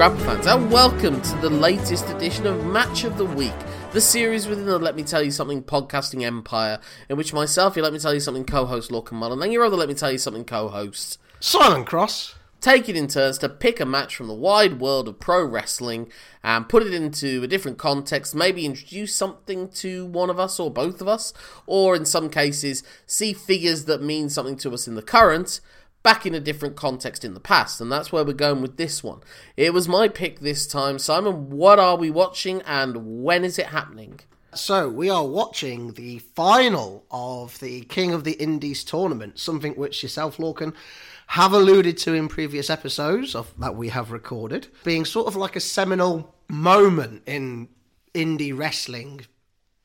Grapple fans, and welcome to the latest edition of Match of the Week, the series within the Let Me Tell You Something podcasting empire, in which myself, you Let Me Tell You Something co host Lorcan Mullen, and your other Let Me Tell You Something co host Simon Cross. Take it in turns to pick a match from the wide world of pro wrestling and put it into a different context, maybe introduce something to one of us or both of us, or in some cases, see figures that mean something to us in the current. Back in a different context in the past, and that's where we're going with this one. It was my pick this time. Simon, what are we watching and when is it happening? So, we are watching the final of the King of the Indies tournament, something which yourself, Lorcan, have alluded to in previous episodes of that we have recorded, being sort of like a seminal moment in indie wrestling,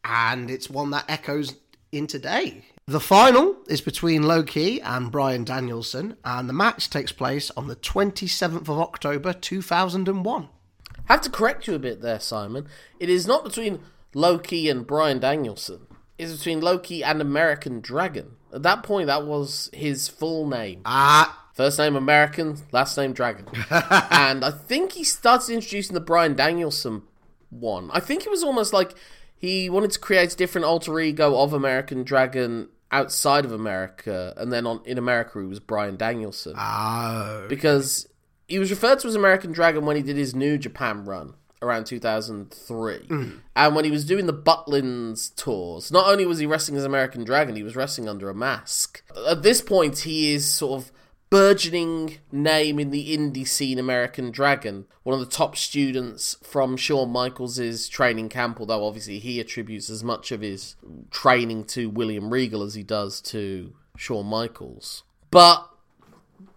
and it's one that echoes in today. The final is between Low Ki and Bryan Danielson, and the match takes place on the 27th of October 2001. I have to correct you a bit there, Simon. It is not between Low Ki and Bryan Danielson. It's between Low Ki and American Dragon. At that point, that was his full name. Ah, First name American, last name Dragon. and I think he started introducing the Bryan Danielson one. I think it was almost like he wanted to create a different alter ego of American Dragon outside of America, and then on in America he was Bryan Danielson oh. because he was referred to as American Dragon when he did his New Japan run around 2003. Mm. And when he was doing the Butlins tours, not only was he wrestling as American Dragon, he was wrestling under a mask. At this point, he is sort of burgeoning name in the indie scene American Dragon, one of the top students from Shawn Michaels' training camp, although obviously he attributes as much of his training to William Regal as he does to Shawn Michaels. But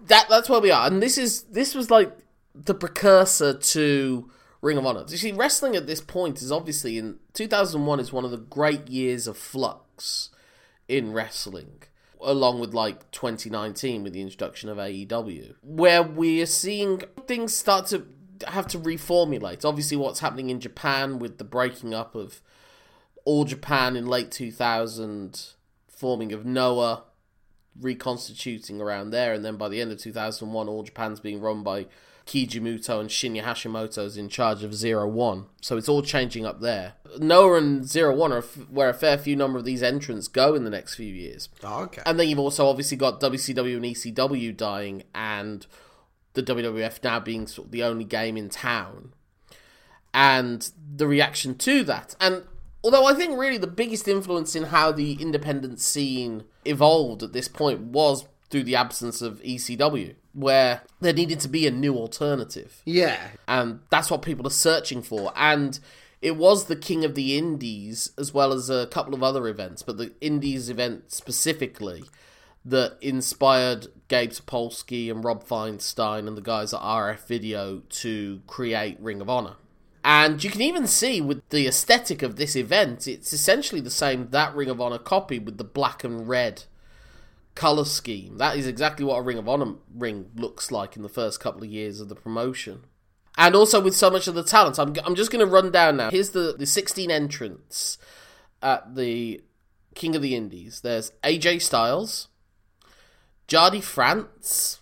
that that's where we are, and this is this was like the precursor to Ring of Honor. You see, wrestling at this point is obviously in 2001 is one of the great years of flux in wrestling, along with like 2019 with the introduction of AEW, where we are seeing things start to have to reformulate. Obviously, what's happening in Japan with the breaking up of All Japan in late 2000, forming of Noah, reconstituting around there, and then by the end of 2001, All Japan's being run by Keiji Muto and Shinya Hashimoto's in charge of Zero One. So it's all changing up there. Noah and Zero One are f- where a fair few number of these entrants go in the next few years. Oh, okay. And then you've also obviously got WCW and ECW dying, and the WWF now being sort of the only game in town. And the reaction to that. And although I think really the biggest influence in how the independent scene evolved at this point was through the absence of ECW, where there needed to be a new alternative yeah. and that's what people are searching for. And it was the King of the Indies as well as a couple of other events, but the Indies event specifically that inspired Gabe Sapolsky and Rob Feinstein and the guys at RF Video to create Ring of Honor. And you can even see with the aesthetic of this event, it's essentially the same that Ring of Honor copy with the black and red color scheme. That is exactly what a Ring of Honor ring looks like in the first couple of years of the promotion. And also with so much of the talent, I'm, I'm just going to run down now. Here's the, the 16 entrants at the King of the Indies. There's AJ Styles, Jardi Frantz.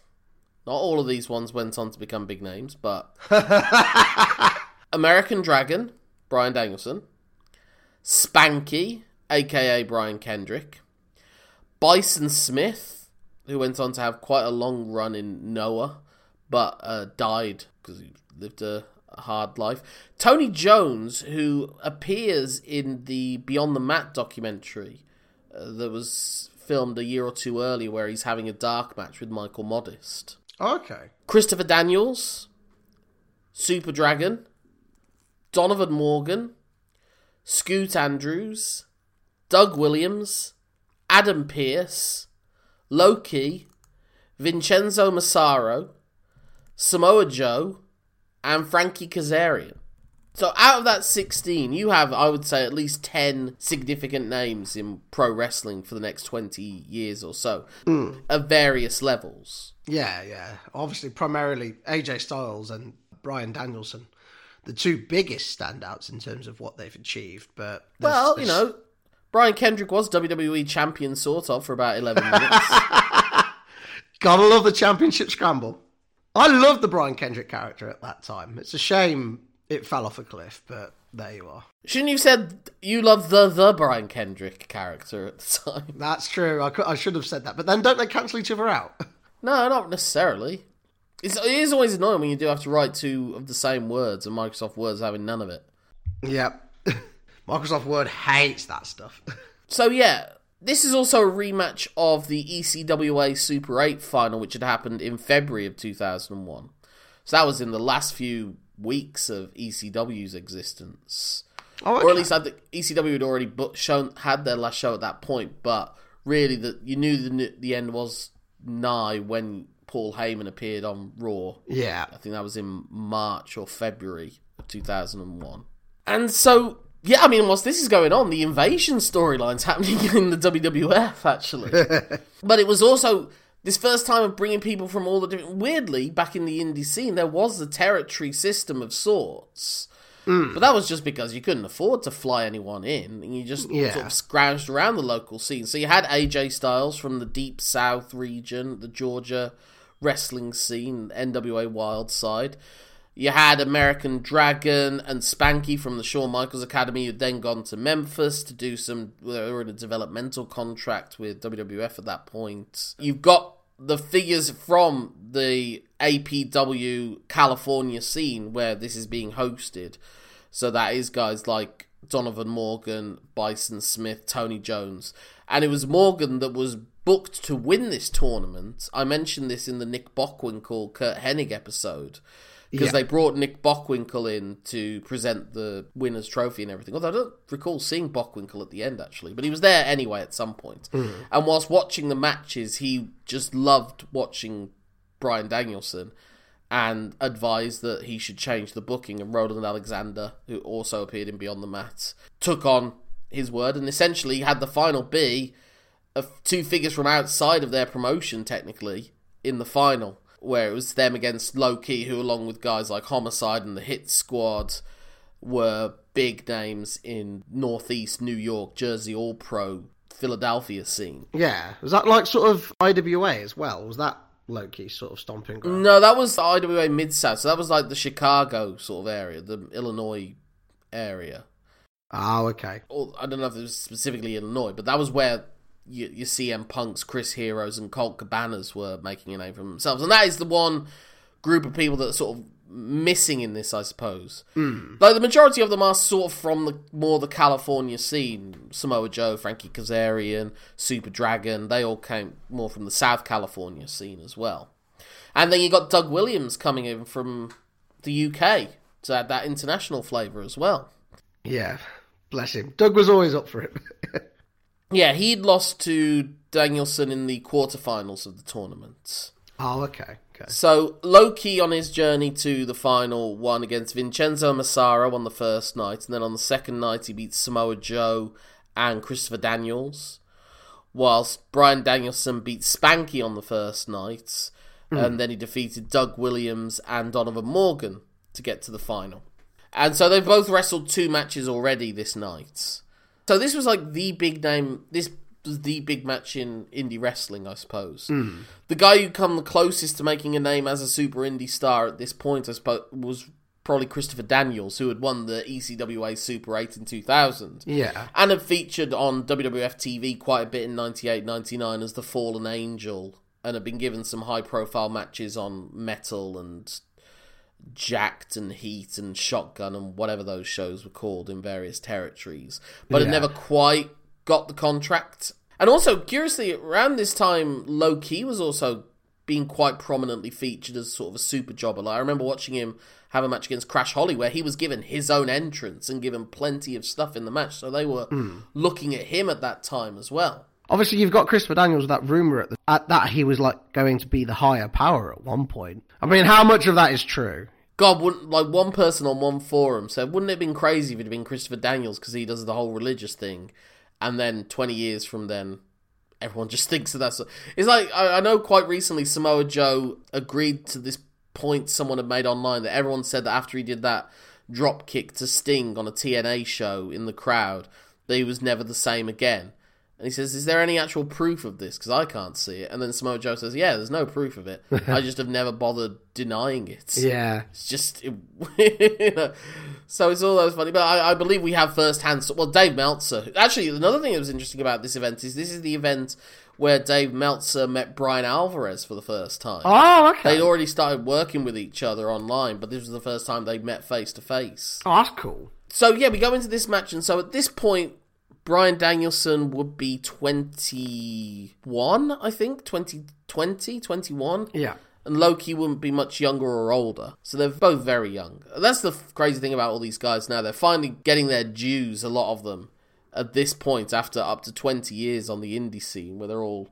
Not all of these ones went on to become big names, but American Dragon, Bryan Danielson, Spanky, aka Brian Kendrick, Bison Smith, who went on to have quite a long run in Noah, but uh, died because he lived a, a hard life. Tony Jones, who appears in the Beyond the Mat documentary uh, that was filmed a year or two earlier, where he's having a dark match with Michael Modest. Okay. Christopher Daniels, Super Dragon, Donovan Morgan, Scoot Andrews, Doug Williams, Adam Pearce, Loki, Vincenzo Massaro, Samoa Joe, and Frankie Kazarian. So out of that 16, you have, I would say, at least 10 significant names in pro wrestling for the next 20 years or so, hmm. at various levels. Yeah, yeah. Obviously, primarily AJ Styles and Bryan Danielson. the two biggest standouts in terms of what they've achieved. But there's- Well, you know, Brian Kendrick was WWE champion, sort of, for about 11 minutes. gotta love the championship scramble. I loved the Brian Kendrick character at that time. It's a shame it fell off a cliff, but there you are. Shouldn't you have said you love the the Brian Kendrick character at the time? That's true. I, could, I should have said that, but then don't they cancel each other out? No, not necessarily. It's, it is always annoying when you do have to write two of the same words and Microsoft Word's having none of it. yep. Microsoft Word hates that stuff. So yeah, this is also a rematch of the ECWA Super 8 final, which had happened in February of 2001. So that was in the last few weeks of ECW's existence. Oh, Or at least I think ECW had already shown had their last show at that point, but really the, you knew the, the end was nigh when Paul Heyman appeared on Raw. yeah. I think that was in March or February of 2001. And so, yeah, I mean, whilst this is going on, the invasion storyline's happening in the WWF, actually. but it was also this first time of bringing people from all the different. Weirdly, back in the indie scene, there was a territory system of sorts. Hmm. But that was just because you couldn't afford to fly anyone in, and you just Yeah. sort of scrounged around the local scene. So you had AJ Styles from the Deep South region, the Georgia wrestling scene, NWA Wild Side. You had American Dragon and Spanky from the Shawn Michaels Academy, who'd then gone to Memphis to do some. They were in a developmental contract with WWF at that point. You've got the figures from the APW California scene where this is being hosted. So that is guys like Donovan Morgan, Bison Smith, Tony Jones. And it was Morgan that was booked to win this tournament. I mentioned this in the Nick Bockwinkel Curt Hennig episode. Because Yeah. they brought Nick Bockwinkel in to present the winner's trophy and everything. Although I don't recall seeing Bockwinkel at the end, actually. But he was there anyway at some point. Mm. And whilst watching the matches, he just loved watching Bryan Danielson and advised that he should change the booking. And Roland Alexander, who also appeared in Beyond the Mat, took on his word and essentially had the final be of two figures from outside of their promotion, technically, in the final, where it was them against Low Ki, who, along with guys like Homicide and the Hit Squad, were big names in Northeast New York, Jersey, All Pro, Philadelphia scene. Yeah. Was that like sort of IWA as well? Was that Low Ki sort of stomping ground? No, that was IWA Mid South, so that was like the Chicago sort of area, the Illinois area. Oh, okay. or I don't know if it was specifically Illinois, but that was where your, your CM Punks, Chris Heroes, and Colt Cabanas were making a name for themselves, and that is the one group of people that are sort of missing in this, I suppose. Hmm. Though the majority of them are sort of from the more the California scene. Samoa Joe, Frankie Kazarian, Super Dragon, they all came more from the South California scene as well. And then you got Doug Williams coming in from the UK to add that international flavour as well. Yeah. Bless him. Doug was always up for it. Yeah, he'd lost to Danielson in the quarterfinals of the tournament. oh, okay. Okay. So Low Ki on his journey to the final won against Vincenzo Massaro on the first night, and then on the second night he beat Samoa Joe and Christopher Daniels. Whilst Bryan Danielson beat Spanky on the first night, hmm. and then he defeated Doug Williams and Donovan Morgan to get to the final. And so they've both wrestled two matches already this night. So this was like the big name. This was the big match in indie wrestling, I suppose. Hmm. The guy who come the closest to making a name as a super indie star at this point, I suppose, was probably Christopher Daniels, who had won the ECWA Super 8 in 2000. Yeah. And had featured on WWF TV quite a bit in 98 99 as the Fallen Angel, and had been given some high profile matches on Metal and Jacked and Heat and Shotgun and whatever those shows were called in various territories, but Yeah. never quite got the contract. And also, curiously, around this time, Low Ki was also being quite prominently featured as sort of a super jobber. Like, I remember watching him have a match against Crash Holly where he was given his own entrance and given plenty of stuff in the match, so they were hmm. looking at him at that time as well. Obviously, you've got Christopher Daniels with that rumor at, the, at that he was like going to be the higher power at one point. I mean, how much of that is true? God, wouldn't like one person on one forum said, wouldn't it have been crazy if it had been Christopher Daniels because he does the whole religious thing, and then twenty years from then, everyone just thinks that that's. It's like I, I know quite recently Samoa Joe agreed to this point someone had made online that everyone said that after he did that drop kick to Sting on a TNA show in the crowd, that he was never the same again. And he says, "Is there any actual proof of this? Because I can't see it." And then Samoa Joe says, "Yeah, there's no proof of it. I just have never bothered denying it. Yeah. It's just, it, you know. so it's all those funny. But I, I believe we have first hand. Well, Dave Meltzer. Actually, another thing that was interesting about this event is this is the event where Dave Meltzer met Bryan Alvarez for the first time. Oh, okay. They'd already started working with each other online, but this was the first time they met face to face. Oh, that's cool. So yeah, we go into this match, and so at this point, Bryan Danielson would be 21, I think, 2020, 21. Yeah. And Low Ki wouldn't be much younger or older. So they're both very young. That's the f- crazy thing about all these guys now. They're finally getting their dues, a lot of them, at this point after up to 20 years on the indie scene where they're all.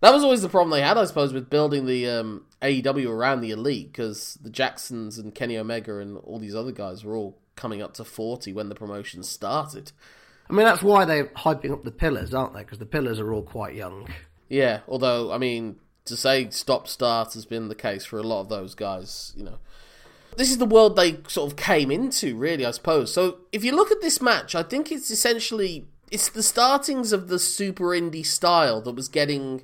That was always the problem they had, I suppose, with building the um, AEW around the elite because the Jacksons and Kenny Omega and all these other guys were all coming up to 40 when the promotion started. I mean, that's why they're hyping up the pillars, aren't they? Because the pillars are all quite young. Yeah, although I mean to say stop start has been the case for a lot of those guys, you know. This is the world they sort of came into, really, I suppose. So if you look at this match, I think it's essentially it's the startings of the super indie style that was getting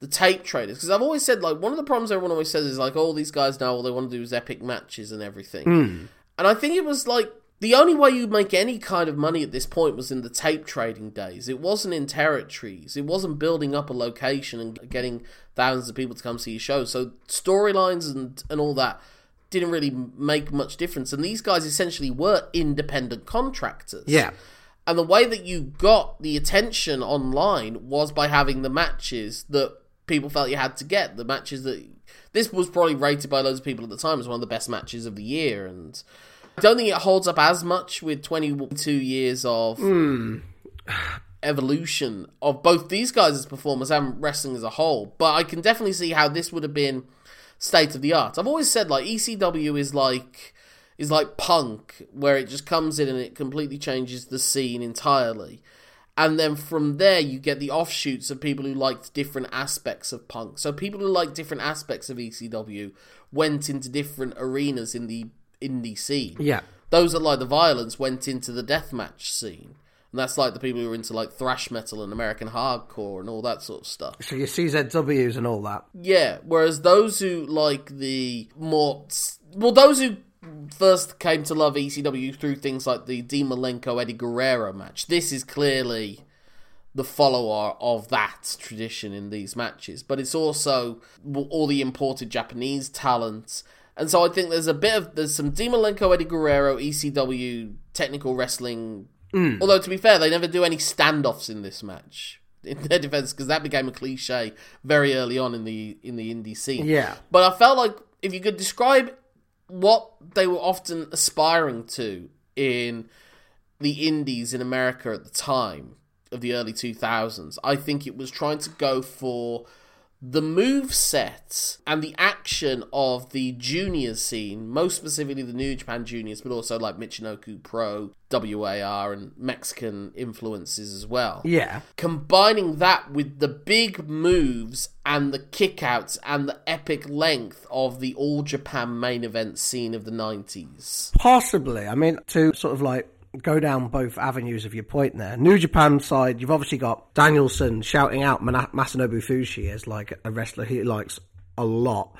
the tape traders. Because I've always said like one of the problems everyone always says is like all these guys now all they want to do is epic matches and everything. Hmm. And I think it was like the only way you'd make any kind of money at this point was in the tape trading days. It wasn't in territories. It wasn't building up a location and getting thousands of people to come see your show. So storylines and and all that didn't really make much difference. And these guys essentially were independent contractors. Yeah. And the way that you got the attention online was by having the matches that people felt you had to get. The matches that this was probably rated by loads of people at the time as one of the best matches of the year. And I don't think it holds up as much with 22 years of hmm. evolution of both these guys as performers and wrestling as a whole. But I can definitely see how this would have been state of the art. I've always said like ECW is like is like punk where it just comes in and it completely changes the scene entirely. And then from there you get the offshoots of people who liked different aspects of punk. So people who liked different aspects of ECW went into different arenas in the indie scene. Yeah. Those that like the violence went into the deathmatch scene. And that's like the people who are into like thrash metal and American hardcore and all that sort of stuff. So your CZWs and all that. Yeah, whereas those who like the more well, those who first came to love ECW through things like the Dean Malenko Eddie Guerrero match. This is clearly the follower of that tradition in these matches, but it's also all the imported Japanese talent. And so I think there's a bit of there's some Dean Malenko Eddie Guerrero ECW technical wrestling. Mm. Although to be fair, they never do any standoffs in this match. In their defense, because that became a cliche very early on in the in the indie scene. Yeah. But I felt like if you could describe what they were often aspiring to in the indies in America at the time of the early 2000s, I think it was trying to go for the move sets and the action of the junior scene, most specifically the New Japan juniors, but also like Michinoku Pro, WAR, and Mexican influences as well Yeah. combining that with the big moves and the kickouts and the epic length of the All Japan main event scene of the 90s. Possibly. I mean, to sort of like go down both avenues of your point there. New Japan side, you've obviously got Danielson shouting out Masanobu Fuchi as like a wrestler he likes a lot.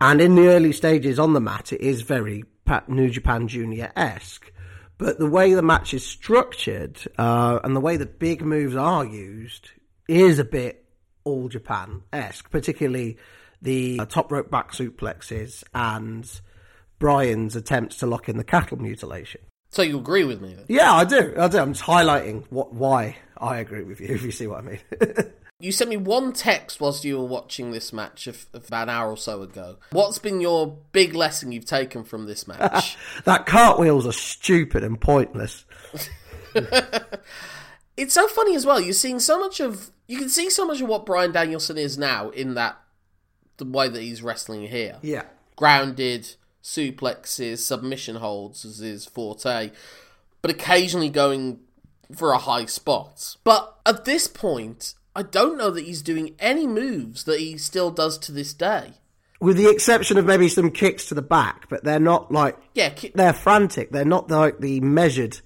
And in the early stages on the mat, it is very New Japan Junior esque. But the way the match is structured uh, and the way the big moves are used is a bit all Japan esque, particularly the uh, top rope back suplexes and Bryan's attempts to lock in the cattle mutilation. So you agree with me then? Yeah, I do. I do. I'm just highlighting what why I agree with you. If you see what I mean. You sent me one text whilst you were watching this match of, of about an hour or so ago. What's been your big lesson you've taken from this match? that cartwheels are stupid and pointless. it's so funny as well. You're seeing so much of you can see so much of what Bryan Danielson is now in that the way that he's wrestling here. Yeah. grounded suplexes, submission holds as his forte, but occasionally going for a high spot. But at this point, I don't know that he's doing any moves that he still does to this day. with the exception of maybe some kicks to the back, but they're not like Yeah, ki- they're frantic. They're not like the measured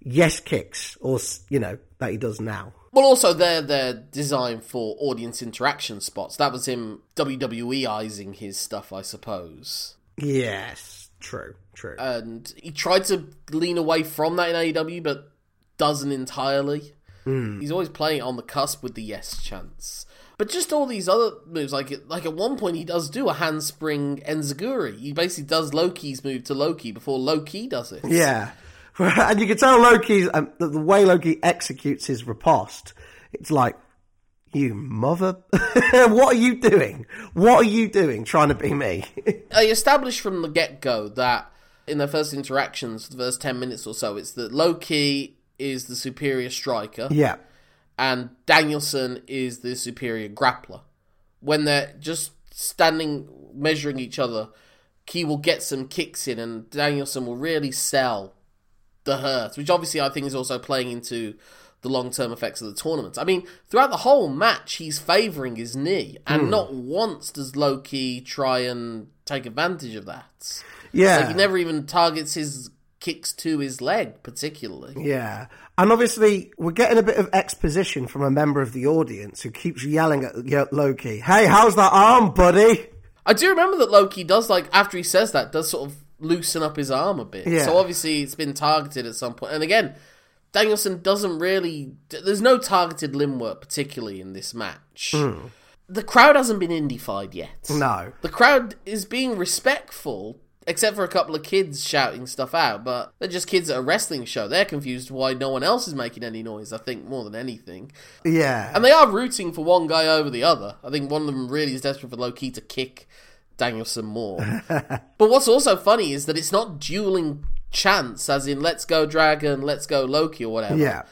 yes kicks or you know that he does now. Well, also they're they're designed for audience interaction spots. That was him WWE-izing his stuff, I suppose. Yes, true, true. And he tried to lean away from that in AEW, but doesn't entirely. He's always playing on the cusp with the yes chance. But just all these other moves, like like at one point he does do a handspring enziguri. He basically does Low Ki's move to Low Ki before Low Ki does it. yeah, and you can tell Low Ki's um, the, the way Low Ki executes his riposte. It's like. You mother! what are you doing? What are you doing trying to be me? I established from the get go that in their first interactions, the first 10 minutes or so, it's that Low Ki is the superior striker yeah, and Danielson is the superior grappler. When they're just standing measuring each other, Key will get some kicks in and Danielson will really sell the hurt, which obviously I think is also playing into the long term effects of the tournament. I mean, throughout the whole match, he's favouring his knee, and hmm. not once does Low Ki try and take advantage of that. yeah. Like, he never even targets his kicks to his leg, particularly. Yeah. And obviously, we're getting a bit of exposition from a member of the audience who keeps yelling at at Low Ki, Hey, how's that arm, buddy? I do remember that Low Ki does, like, after he says that, does sort of loosen up his arm a bit. Yeah. So obviously it's been targeted at some point. And again, Danielson doesn't really. There's no targeted limb work, particularly in this match. Hmm. The crowd hasn't been indified yet. No. The crowd is being respectful, except for a couple of kids shouting stuff out, but they're just kids at a wrestling show. They're confused why no one else is making any noise, I think, more than anything. Yeah. And they are rooting for one guy over the other. I think one of them really is desperate for Low Ki to kick Danielson more. but what's also funny is that it's not dueling chants, as in let's go Dragon, let's go Low Ki, or whatever. yeah.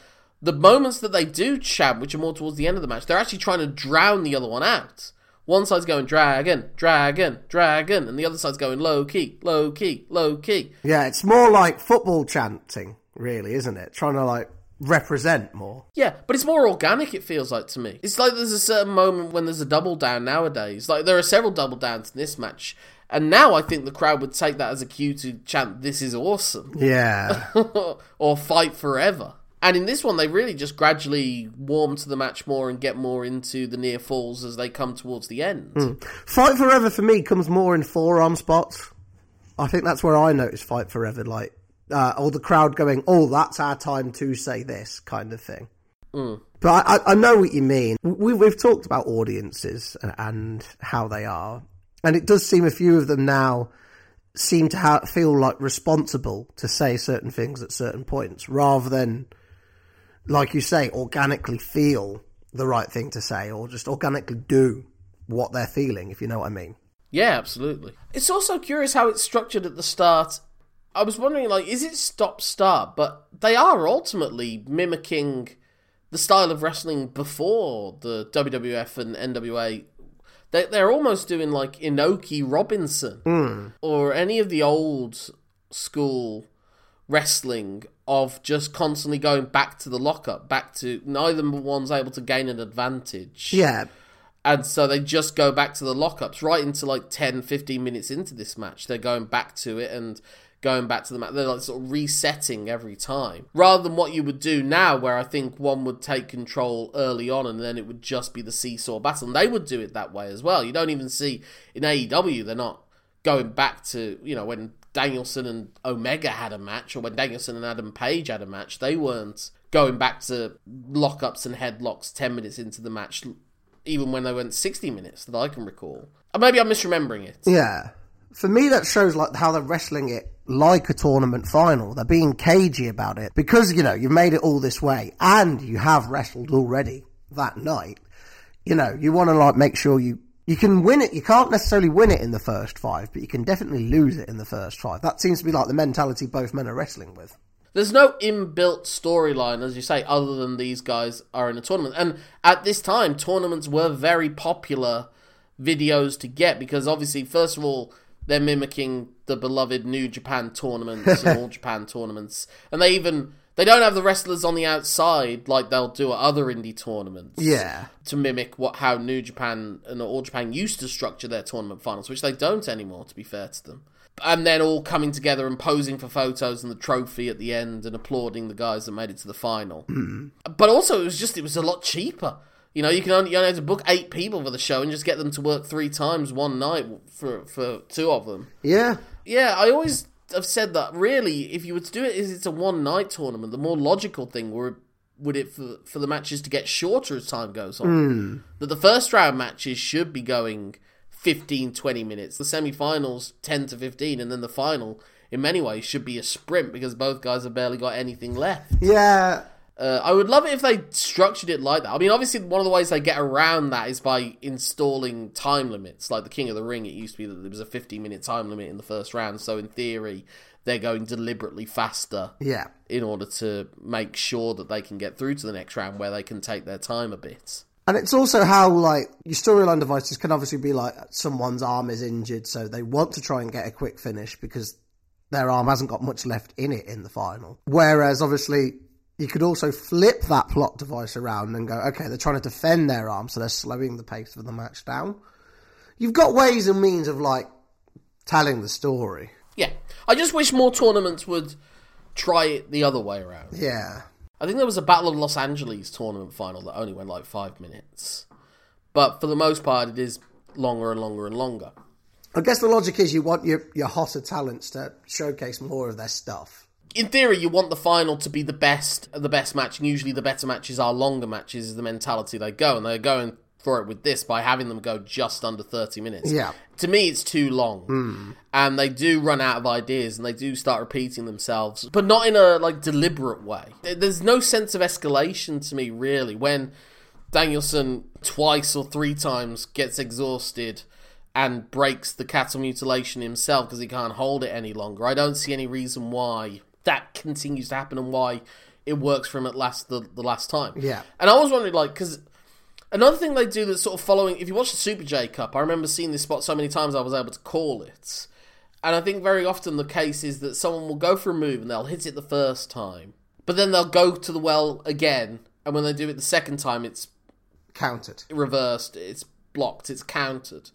The moments that they do chant, which are more towards the end of the match, they're actually trying to drown the other one out. One side's going Dragon, Dragon, Dragon, and the other side's going Low Ki, Low Ki, Low Ki. Yeah, it's more like football chanting, really, isn't it? Trying to, like, represent more. Yeah, but it's more organic, it feels like to me. It's like there's a certain moment when there's a double down nowadays. Like there are several double downs in this match. And now I think the crowd would take that as a cue to chant, This is awesome, Yeah. or Fight Forever. And in this one, they really just gradually warm to the match more and get more into the near falls as they come towards the end. Fight Forever for me comes more in forearm spots. I think that's where I notice Fight Forever, like, uh, or the crowd going, oh, that's our time to say this kind of thing. But I, I, know what you mean. We, we've talked about audiences and, and how they are. And it does seem a few of them now seem to ha- feel like responsible to say certain things at certain points rather than, like you say, organically feel the right thing to say or just organically do what they're feeling, if you know what I mean. Yeah, absolutely. It's also curious how it's structured at the start. I was wondering, like, is it stop start? But they are ultimately mimicking the style of wrestling before the WWF and NWA. They, they're almost doing like Inoki Robinson hmm. or any of the old school wrestling of just constantly going back to the lockup, back to neither one's able to gain an advantage. Yeah, And so they just go back to the lockups right into like 10, 15 minutes into this match. They're going back to it and going back to the match. They're like sort of resetting every time. Rather than what you would do now, where I think one would take control early on and then it would just be the seesaw battle. And they would do it that way as well. You don't even see in AEW, they're not going back to, you know, when Danielson and Omega had a match or when Danielson and Adam Page had a match, they weren't going back to lockups and headlocks 10 minutes into the match even when they went 60 minutes that I can recall. Or maybe I'm misremembering it. yeah. For me, that shows like how they're wrestling it like a tournament final. They're being cagey about it because you know you've made it all this way and you have wrestled already that night. You know you want to like make sure you you can win it. You can't necessarily win it in the first five, but you can definitely lose it in the first five. That seems to be like the mentality both men are wrestling with. There's no inbuilt storyline, as you say, other than these guys are in a tournament. And at this time, tournaments were very popular videos to get because obviously, first of all, they're mimicking the beloved New Japan tournaments and All Japan tournaments, and they even They don't have the wrestlers on the outside like they'll do at other indie tournaments Yeah. to mimic what how New Japan and All Japan used to structure their tournament finals, which they don't anymore. To be fair to them, and then all coming together and posing for photos and the trophy at the end and applauding the guys that made it to the final. Hmm. But also, it was just it was a lot cheaper. You know, you can only you only have to book eight people for the show and just get them to work three times one night for for two of them. Yeah. Yeah, I always have said that. Really, if you were to do it, is it's a one night tournament. The more logical thing would would it for for the matches to get shorter as time goes on. Hmm. That the first round matches should be going 15, 20 minutes. The semi-finals ten to fifteen, and then the final, in many ways, should be a sprint because both guys have barely got anything left. Yeah. Uh, I would love it if they structured it like that. I mean, obviously, one of the ways they get around that is by installing time limits. Like the King of the Ring, it used to be that there was a 50 minute time limit in the first round. So, in theory, they're going deliberately faster Yeah. in order to make sure that they can get through to the next round where they can take their time a bit. And it's also how, like, your storyline devices can obviously be like someone's arm is injured, so they want to try and get a quick finish because their arm hasn't got much left in it in the final. Whereas, obviously, you could also flip that plot device around and go, okay, they're trying to defend their arm, so they're slowing the pace of the match down. You've got ways and means of, like, telling the story. Yeah. I just wish more tournaments would try it the other way around. Yeah. I think there was a Battle of Los Angeles tournament final that only went like five minutes. But for the most part, it is longer and longer and longer. I guess the logic is you want your, your hotter talents to showcase more of their stuff. In theory, you want the final to be the best, the best match, and usually the better matches are longer matches. Is the mentality they go, and they're going for it with this by having them go just under thirty minutes. Yeah. to me, it's too long, hmm. and they do run out of ideas, and they do start repeating themselves, but not in a like deliberate way. There's no sense of escalation to me, really, when Danielson twice or three times gets exhausted and breaks the cattle mutilation himself because he can't hold it any longer. I don't see any reason why that continues to happen and why it works for him at last the, the last time. Yeah. And I was wondering, like, because another thing they do that's sort of following, if you watch the Super J Cup, I remember seeing this spot so many times I was able to call it. And I think very often the case is that someone will go for a move and they'll hit it the first time, but then they'll go to the well again, and when they do it the second time, it's Counted. reversed, it's blocked, it's countered.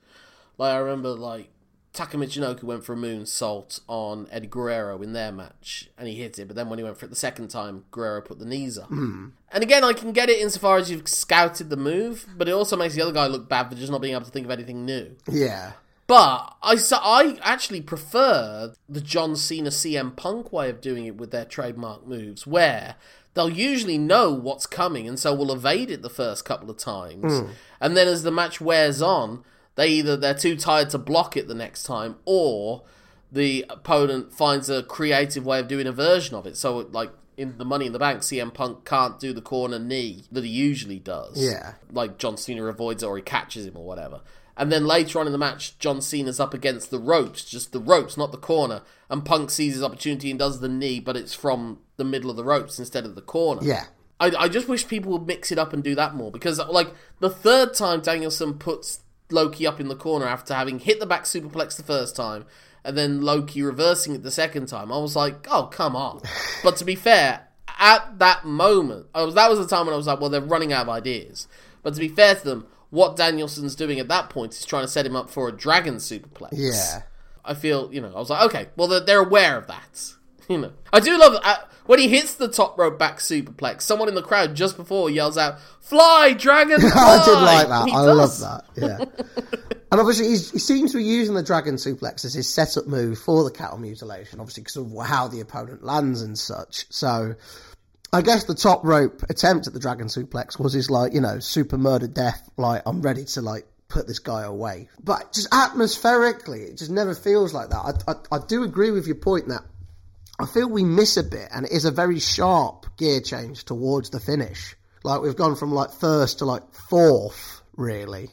Like I remember, like Taka Michinoku went for a moonsault on Eddie Guerrero in their match, and he hit it. But then when he went for it the second time, Guerrero put the knees up. Hmm. And again, I can get it insofar as you've scouted the move, but it also makes the other guy look bad for just not being able to think of anything new. Yeah. But I, so I actually prefer the John Cena CM Punk way of doing it with their trademark moves, where they'll usually know what's coming and so will evade it the first couple of times. Hmm. And then as the match wears on, they either they're too tired to block it the next time or the opponent finds a creative way of doing a version of it. So like in the Money in the Bank, CM Punk can't do the corner knee that he usually does Yeah. like John Cena avoids it or he catches him or whatever. And then later on in the match, John Cena's up against the ropes, just the ropes, not the corner. And Punk sees his opportunity and does the knee, but it's from the middle of the ropes instead of the corner. Yeah. I, I just wish people would mix it up and do that more because, like, the third time Danielson puts Low Ki up in the corner after having hit the back superplex the first time and then Low Ki reversing it the second time, I was like, oh, come on. but to be fair, at that moment, I was, that was the time when I was like, well, they're running out of ideas. But to be fair to them, what Danielson's doing at that point is trying to set him up for a dragon superplex. Yeah. I feel, you know, I was like, okay, well, they're, they're aware of that. You know, I do love uh, when he hits the top rope back superplex. Someone in the crowd just before yells out, "Fly, dragon!" Fly! I did like that. He I does. love that. Yeah. and obviously, he's, he seems to be using the dragon suplex as his setup move for the cattle mutilation, obviously, because of how the opponent lands and such. So, I guess the top rope attempt at the dragon suplex was his, like, you know, super murder death, like, I'm ready to, like, put this guy away. But just atmospherically, it just never feels like that. I, I, I do agree with your point that I feel we miss a bit, and it is a very sharp gear change towards the finish. Like we've gone from like first to like fourth, really,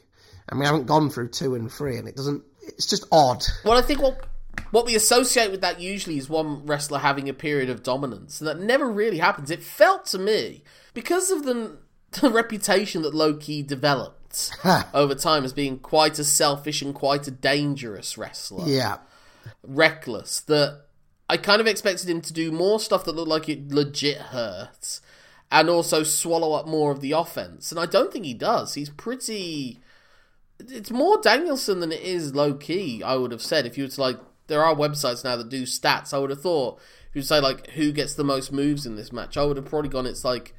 and we haven't gone through two and three, and it doesn't. It's just odd. Well, I think what what we associate with that usually is one wrestler having a period of dominance, and that never really happens. It felt to me because of the, the reputation that Low Ki developed over time as being quite a selfish and quite a dangerous wrestler. Yeah, reckless that I kind of expected him to do more stuff that looked like it legit hurts, and also swallow up more of the offense. And I don't think he does. He's pretty. It's more Danielson than it is Low Ki. I would have said if you were to like. There are websites now that do stats. I would have thought if you say like who gets the most moves in this match, I would have probably gone it's like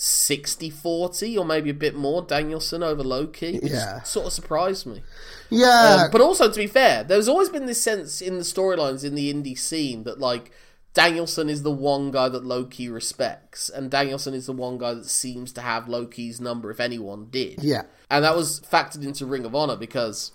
60-40 or maybe a bit more Danielson over Low Ki. Yeah. sort of surprised me. Yeah, Um, but also, to be fair, there's always been this sense in the storylines in the indie scene that like Danielson is the one guy that Low Ki respects, and Danielson is the one guy that seems to have Low Ki's number if anyone did. yeah, And that was factored into Ring of Honor because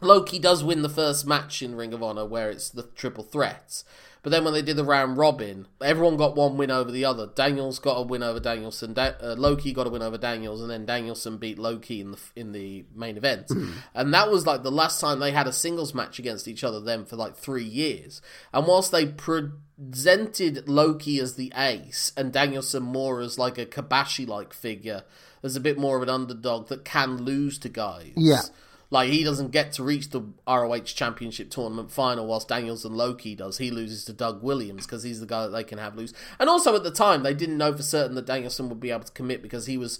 Low Ki does win the first match in Ring of Honor where it's the triple threats. But then when they did the round robin, everyone got one win over the other. Daniels got a win over Danielson. Da- uh, Low Ki got a win over Daniels, and then Danielson beat Low Ki in the in the main event. and that was like the last time they had a singles match against each other. Then for like three years. And whilst they presented Low Ki as the ace and Danielson more as like a Kobashi like figure, as a bit more of an underdog that can lose to guys. Yeah. Like he doesn't get to reach the ROH Championship tournament final, whilst Daniels and Low Ki does. He loses to Doug Williams because he's the guy that they can have lose. And also at the time, they didn't know for certain that Danielson would be able to commit because he was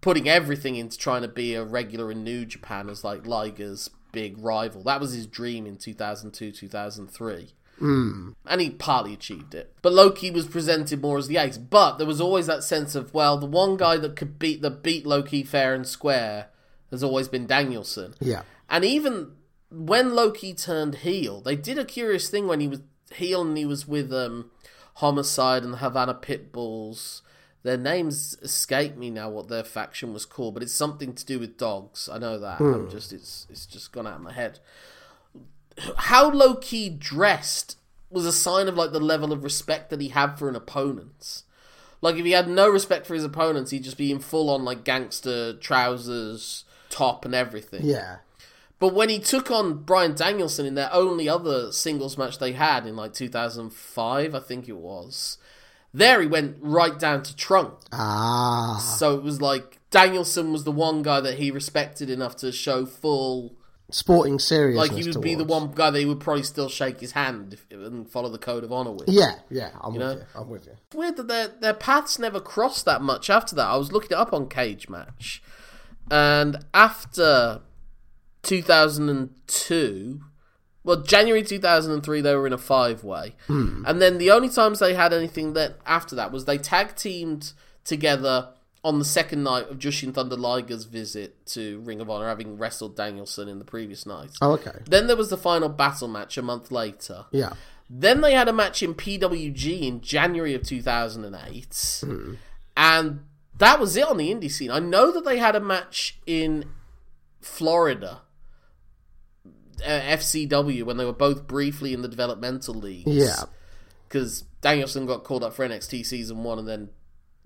putting everything into trying to be a regular in New Japan as like Liger's big rival. That was his dream in 2002, 2003. Hmm. And he partly achieved it. But Low Ki was presented more as the ace. But there was always that sense of, well, the one guy that could beat the beat Low Ki fair and square has always been Danielson. yeah. And even when Low Ki turned heel, they did a curious thing when he was heel and he was with um, Homicide and the Havana Pitbulls. Their names escape me now what their faction was called, but it's something to do with dogs. I know that. I'm just it's it's just gone out of my head. How Low Ki dressed was a sign of like the level of respect that he had for an opponent. Like if he had no respect for his opponents, he'd just be in full on like gangster trousers, top and everything. Yeah. But when he took on Bryan Danielson in their only other singles match they had in like 2005, I think it was, there he went right down to trunk. Ah. So it was like Danielson was the one guy that he respected enough to show full. Sporting seriousness. Like he would be the one guy that he would probably still shake his hand if, and follow the code of honor with. Yeah, yeah. I'm with know? you. I'm with you. It's weird that their their paths never crossed that much after that. I was looking it up on Cage Match, and after 2002, well, January 2003, they were in a five way, hmm. and then the only times they had anything that after that was they tag teamed together on the second night of Jushin Thunder Liger's visit to Ring of Honor, having wrestled Danielson in the previous night. Oh, okay. Then there was the final battle match a month later. Yeah. Then they had a match in PWG in January of 2008. Hmm. And that was it on the indie scene. I know that they had a match in Florida, uh, FCW, when they were both briefly in the developmental leagues. Yeah. Because Danielson got called up for NXT season one and then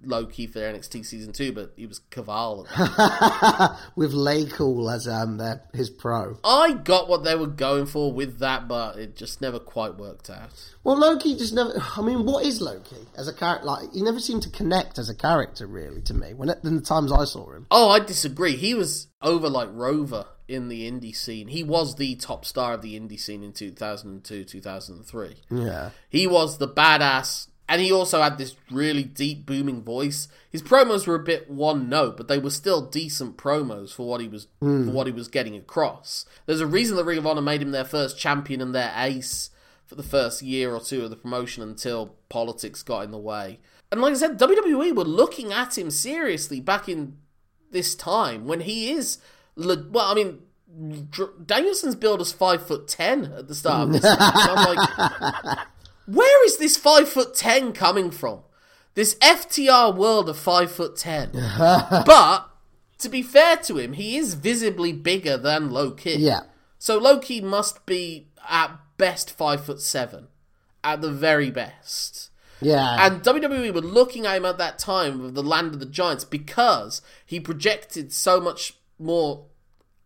Low Ki for NXT season two, but he was Kaval. With LayCool as um their, his pro. I got what they were going for with that, but it just never quite worked out. Well, Low Ki just never. I mean, what is Low Ki as a character? Like, he never seemed to connect as a character, really, to me. When in the times I saw him. Oh, I disagree. He was over like Rover in the indie scene. He was the top star of the indie scene in 2002, 2003. Yeah. He was the badass, and he also had this really deep, booming voice. His promos were a bit one note, but they were still decent promos for what he was for what he was getting across. There's a reason the Ring of Honor made him their first champion and their ace for the first year or two of the promotion until politics got in the way. And like I said, WWE were looking at him seriously back in this time when he is le- well. I mean, Danielson's billed as five foot ten at the start of this. I'm like, where is this five foot ten coming from? This FTR world of five foot ten. but to be fair to him, he is visibly bigger than Low Ki. Yeah. So Low Ki must be at best five foot seven, at the very best. Yeah. And WWE were looking at him at that time of the land of the giants because he projected so much more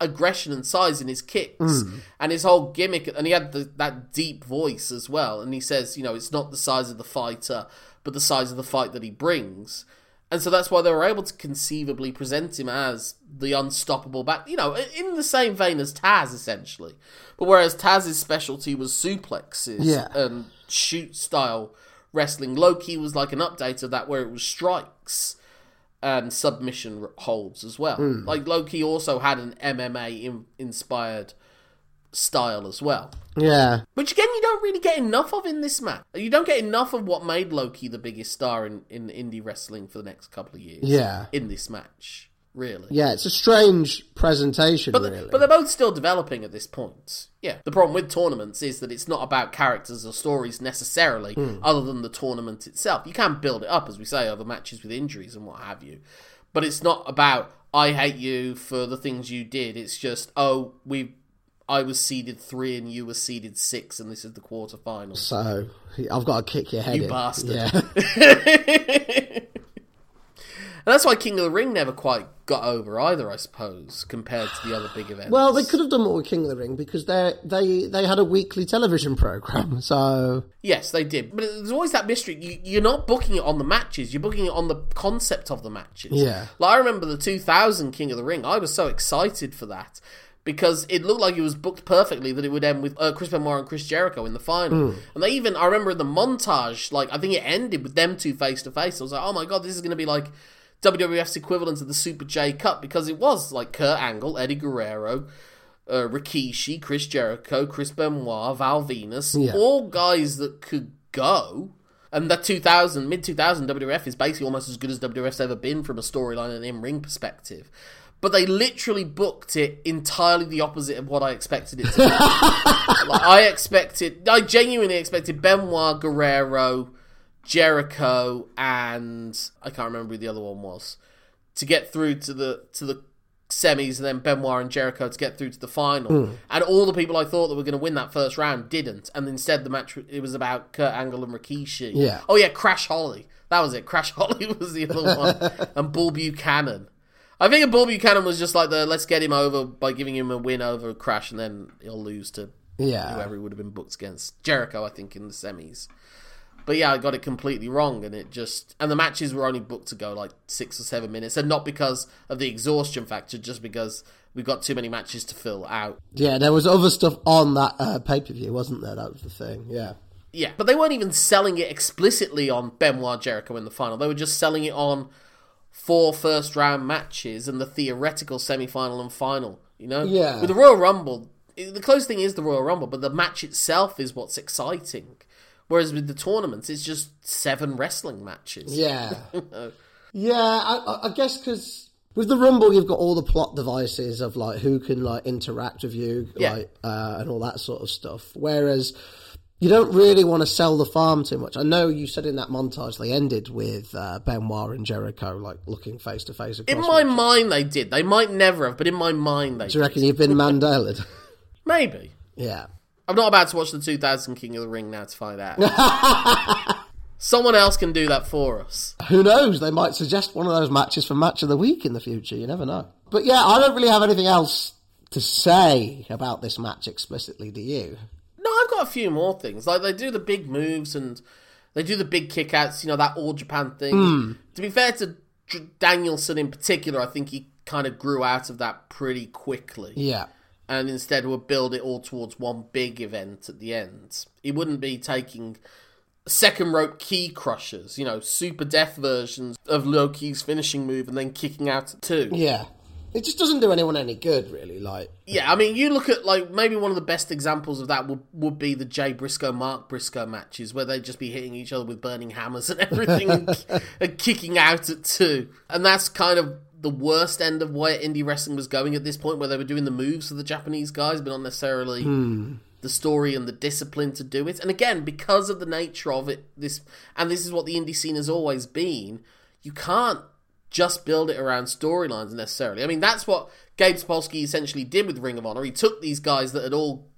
aggression and size in his kicks hmm. and his whole gimmick. And he had the, that deep voice as well. And he says, you know, it's not the size of the fighter, but the size of the fight that he brings. And so that's why they were able to conceivably present him as the unstoppable back, you know, in the same vein as Taz, essentially. But whereas Taz's specialty was suplexes Yeah. and shoot style wrestling, Low Ki was like an update of that where it was strikes and submission holds as well. Hmm. Like Low Ki also had an MMA in- inspired style as well. Yeah. Which again, you don't really get enough of in this match. You don't get enough of what made Low Ki the biggest star in, in indie wrestling for the next couple of years. Yeah. In this match, really. Yeah, it's a strange presentation, But, really. but they're both still developing at this point. Yeah. The problem with tournaments is that it's not about characters or stories necessarily, Hmm. other than the tournament itself. You can build it up, as we say, over matches with injuries and what have you. But it's not about, I hate you for the things you did. It's just, oh, we. I was seeded three and you were seeded six, and this is the quarterfinal. so I've got to kick your head You in. bastard. Yeah. And that's why King of the Ring never quite got over either, I suppose, compared to the other big events. well, they could have done more with King of the Ring because they they they had a weekly television program. So Yes, they did. But there's always that mystery. You, you're not booking it on the matches, you're booking it on the concept of the matches. Yeah. Like, I remember the 2000 King of the Ring. I was so excited for that because it looked like it was booked perfectly that it would end with uh, Chris Benoit and Chris Jericho in the final. And they even, I remember in the montage, like, I think it ended with them two face to face. I was like, oh my god, this is going to be like. WWF's equivalent of the Super J Cup because it was like Kurt Angle, Eddie Guerrero, uh, Rikishi, Chris Jericho, Chris Benoit, Val Venis, Yeah. all guys that could go. And that 2000, mid 2000 WWF is basically almost as good as WWF's ever been from a storyline and in ring perspective. But they literally booked it entirely the opposite of what I expected it to be. like, I expected, I genuinely expected Benoit, Guerrero, Jericho, and I can't remember who the other one was to get through to the to the semis, and then Benoit and Jericho to get through to the final. Hmm. And all the people I thought that were going to win that first round didn't, and instead the match it was about Kurt Angle and Rikishi. Yeah. Oh yeah, Crash Holly. That was it. Crash Holly was the other one, and Bull Buchanan. I think Bull Buchanan was just like the let's get him over by giving him a win over Crash, and then he'll lose to yeah, whoever he would have been booked against. Jericho, I think, in the semis. But yeah, I got it completely wrong, and it just and the matches were only booked to go like six or seven minutes, and not because of the exhaustion factor, just because we've got too many matches to fill out. yeah. There was other stuff on that uh, pay per view, wasn't there? That was the thing. Yeah, Yeah, but they weren't even selling it explicitly on Benoit Jericho in the final. They were just selling it on four first round matches and the theoretical semi final and final. You know, Yeah. With the Royal Rumble, the close thing is the Royal Rumble, but the match itself is what's exciting. Whereas with the tournaments, it's just seven wrestling matches. yeah, yeah. I, I- guess because with the Rumble, you've got all the plot devices of like who can like interact with you, Yeah. like uh, and all that sort of stuff. Whereas you don't really want to sell the farm too much. I know you said in that montage they ended with uh, Benoit and Jericho like looking face to face. In my mind, they did. They might never have, but in my mind, they did. Do you did. reckon you've been Mandela? Maybe. yeah. I'm not about to watch the 2000 King of the Ring now to find out. Someone else can do that for us. Who knows? They might suggest one of those matches for match of the week in the future. You never know. But yeah, I don't really have anything else to say about this match explicitly. Do you? No, I've got a few more things. Like they do the big moves and they do the big kickouts. You know that all Japan thing. Hmm. To be fair to Danielson in particular, I think he kind of grew out of that pretty quickly, Yeah. And instead would build it all towards one big event at the end. He wouldn't be taking second rope Ki Krushers, you know, super death versions of Low Ki's finishing move, and then kicking out at two. Yeah. It just doesn't do anyone any good, really. Like, Yeah, I mean, you look at like maybe one of the best examples of that would would be the Jay Briscoe Mark Briscoe matches where they'd just be hitting each other with burning hammers and everything and, and kicking out at two, and that's kind of the worst end of where indie wrestling was going at this point, where they were doing the moves for the Japanese guys, but not necessarily hmm. the story and the discipline to do it. And again, because of the nature of it, this and this is what the indie scene has always been. You can't just build it around storylines necessarily. I mean, that's what Gabe Sapolsky essentially did with Ring of Honor. He took these guys that had all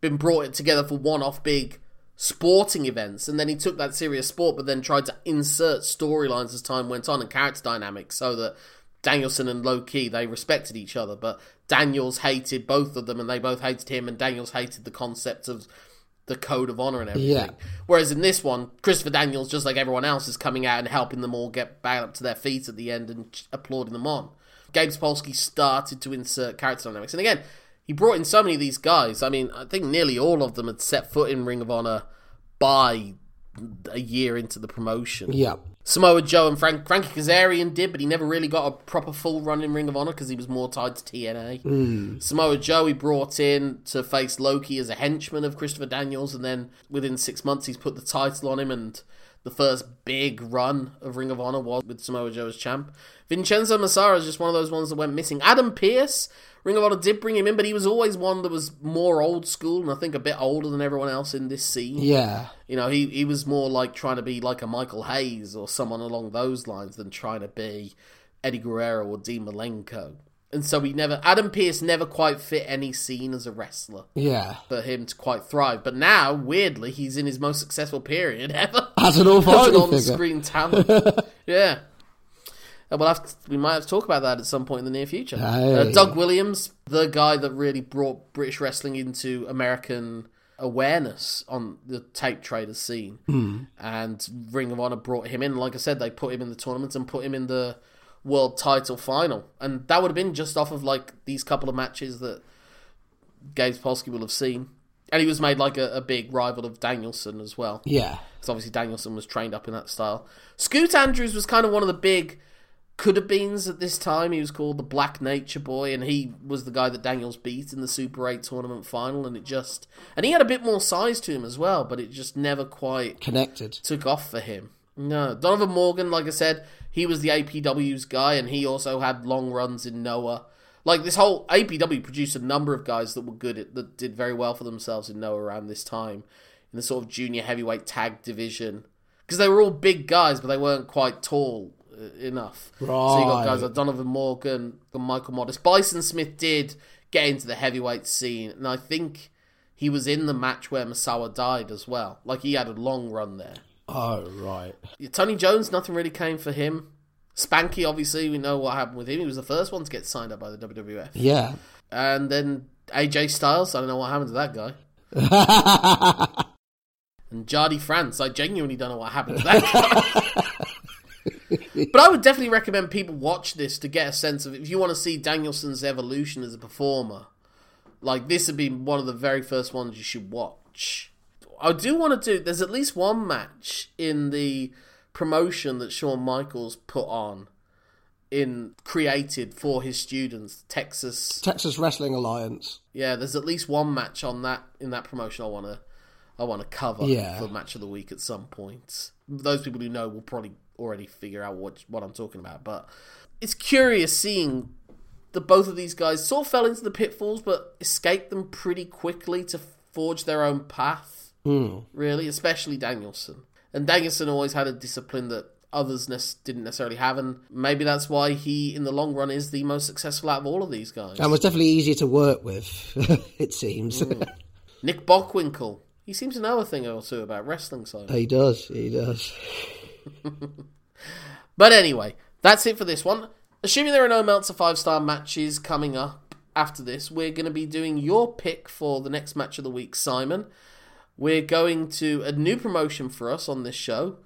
been brought together for one-off big sporting events, and then he took that serious sport, but then tried to insert storylines as time went on and character dynamics so that Danielson and Low Ki they respected each other, but Daniels hated both of them, and they both hated him, and Daniels hated the concept of the code of honor and everything. Yeah. Whereas in this one, Christopher Daniels, just like everyone else, is coming out and helping them all get back up to their feet at the end and applauding them on. Gabe Sapolsky started to insert character dynamics, and again, he brought in so many of these guys. I mean, I think nearly all of them had set foot in Ring of Honor by a year into the promotion. Yeah. Samoa Joe and Frank Frankie Kazarian did, but he never really got a proper full run in Ring of Honor because he was more tied to TNA. Hmm. Samoa Joe he brought in to face Low Ki as a henchman of Christopher Daniels, and then within six months he's put the title on him, and the first big run of Ring of Honor was with Samoa Joe as champ. Vincenzo Massaro is just one of those ones that went missing. Adam Pearce, Ring of Honor did bring him in, but he was always one that was more old school and I think a bit older than everyone else in this scene. Yeah. You know, he, he was more like trying to be like a Michael Hayes or someone along those lines than trying to be Eddie Guerrero or Dean Malenko. And so he never, Adam Pearce never quite fit any scene as a wrestler Yeah. for him to quite thrive. But now, weirdly, he's in his most successful period ever. As an As an authority on-screen talent. yeah. And we'll have to, we might have to talk about that at some point in the near future. Hey. Uh, Doug Williams, the guy that really brought British wrestling into American awareness on the tape traders scene, hmm. and Ring of Honor brought him in. Like I said, they put him in the tournament and put him in the world title final, and that would have been just off of like these couple of matches that Gabe Polsky will have seen. And he was made like a, a big rival of Danielson as well Yeah. because obviously Danielson was trained up in that style. Scoot Andrews was kind of one of the big could have beens at this time. He was called the Black Nature Boy, and he was the guy that Daniels beat in the Super 8 tournament final. And it just. And he had a bit more size to him as well, but it just never quite Connected. took off for him. No. Donovan Morgan, like I said, he was the APW's guy, and he also had long runs in Noah. Like this whole APW produced a number of guys that were good at that did very well for themselves in Noah around this time in the sort of junior heavyweight tag division because they were all big guys, but they weren't quite tall uh, enough. Right. So you got guys like Donovan Morgan, Michael Modest. Bison Smith did get into the heavyweight scene, and I think he was in the match where Misawa died as well. Like he had a long run there. Oh, right. Tony Jones, nothing really came for him. Spanky, obviously, we know what happened with him. He was the first one to get signed up by the WWF. Yeah. And then AJ Styles, I don't know what happened to that guy. And Jardi Frantz, I genuinely don't know what happened to that guy. but I would definitely recommend people watch this to get a sense of if you want to see Danielson's evolution as a performer. Like this would be one of the very first ones you should watch. I do want to do. There's at least one match in the promotion that Shawn Michaels put on, in created for his students, Texas Texas Wrestling Alliance. yeah, there's at least one match on that in that promotion I want to I want to cover Yeah. for match of the week at some point. Those people who know will probably already figure out what what I'm talking about, but it's curious seeing that both of these guys sort of fell into the pitfalls but escaped them pretty quickly to forge their own path. Hmm. Really, especially Danielson. And Danielson always had a discipline that others didn't necessarily have, and maybe that's why he, in the long run, is the most successful out of all of these guys. And was definitely easier to work with, it seems. Hmm. Nick Bockwinkel. He seems to know a thing or two about wrestling, so. he does. He does. But anyway, that's it for this one. Assuming there are no Meltzer five star matches coming up after this, we're going to be doing your pick for the next match of the week, Simon. We're going to a new promotion for us on this show,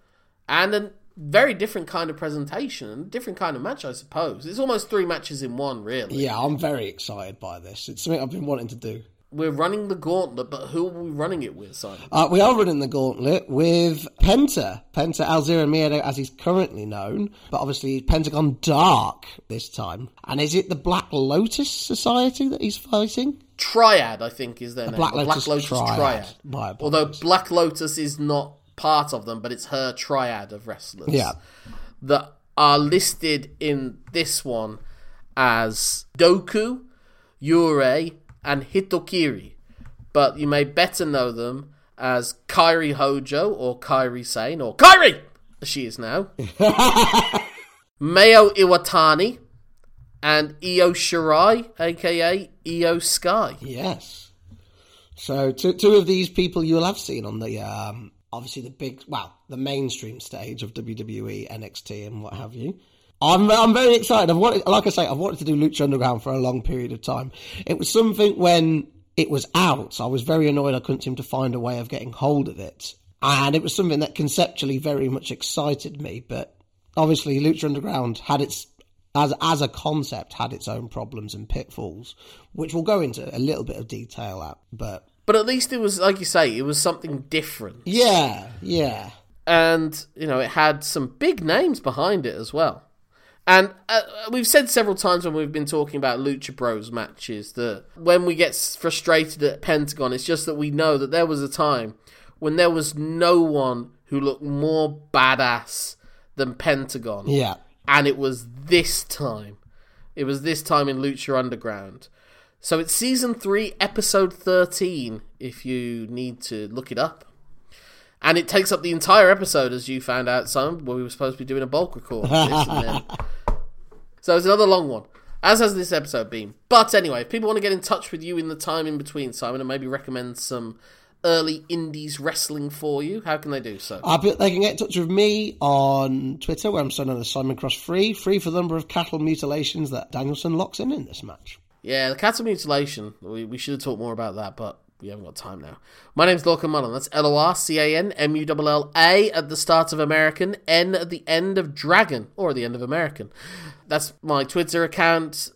and a very different kind of presentation, and a different kind of match, I suppose. It's almost three matches in one, really. Yeah, I'm very excited by this. It's something I've been wanting to do. We're running the gauntlet, but who are we running it with, Simon? Uh, we are running the gauntlet with Penta, Penta El Zero Miedo as he's currently known, but obviously Pentagon Dark this time. And is it the Black Lotus Society that he's fighting? Triad, I think, is their name. Black The Lotus Triad. My. Although Black Lotus is not part of them, but it's her triad of wrestlers. Yeah. That are listed in this one as Doku, Yurei, and Hitokiri. But you may better know them as Kairi Hojo or Kairi Sane or Kairi, as she is now. Mayu Iwatani and Io Shirai, aka Iyo Sky. Yes. So two, two of these people you'll have seen on the um, obviously the big well the mainstream stage of WWE, NXT, and what have you. I'm I'm very excited. I've wanted, like I say, I've wanted to do Lucha Underground for a long period of time. It was something when it was out, I was very annoyed I couldn't seem to find a way of getting hold of it. And it was something that conceptually very much excited me, but obviously Lucha Underground had its as as a concept had its own problems and pitfalls, which we'll go into a little bit of detail at. But But at least it was, like you say, it was something different. yeah, yeah, and you know it had some big names behind it as well. And uh, we've said several times when we've been talking about Lucha Bros matches that when we get frustrated at Pentagon, it's just that we know that there was a time when there was no one who looked more badass than Pentagon. yeah. And it was this time. It was this time in Lucha Underground. So it's season 3, episode 13, if you need to look it up. And it takes up the entire episode, as you found out, Simon, where we were supposed to be doing a bulk record. of this and then- So it's another long one, as has this episode been. But anyway, if people want to get in touch with you in the time in between, Simon, and maybe recommend some early indies wrestling for you, how can they do so? I bet they can get in touch with me on Twitter, where I'm still known as Simon Cross Free, free for the number of cattle mutilations that Danielson locks in in this match. Yeah, the cattle mutilation. We, we should have talked more about that, but we haven't got time now. My name's Lorcan Mullen. That's L O R C A N M U L L A at the start of American, N at the end of Dragon, or at the end of American. That's my Twitter account,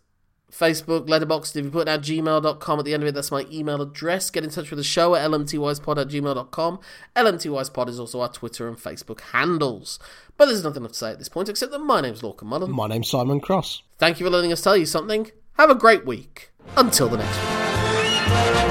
Facebook, Letterboxd. If you put at gmail.com at the end of it, that's my email address. Get in touch with the show at lmtyspod at gmail.com. LMTYspod is also our Twitter and Facebook handles. But there's nothing left to say at this point except that my name's Lorcan Mullen. My name's Simon Cross. Thank you for letting us tell you something. Have a great week. Until the next one.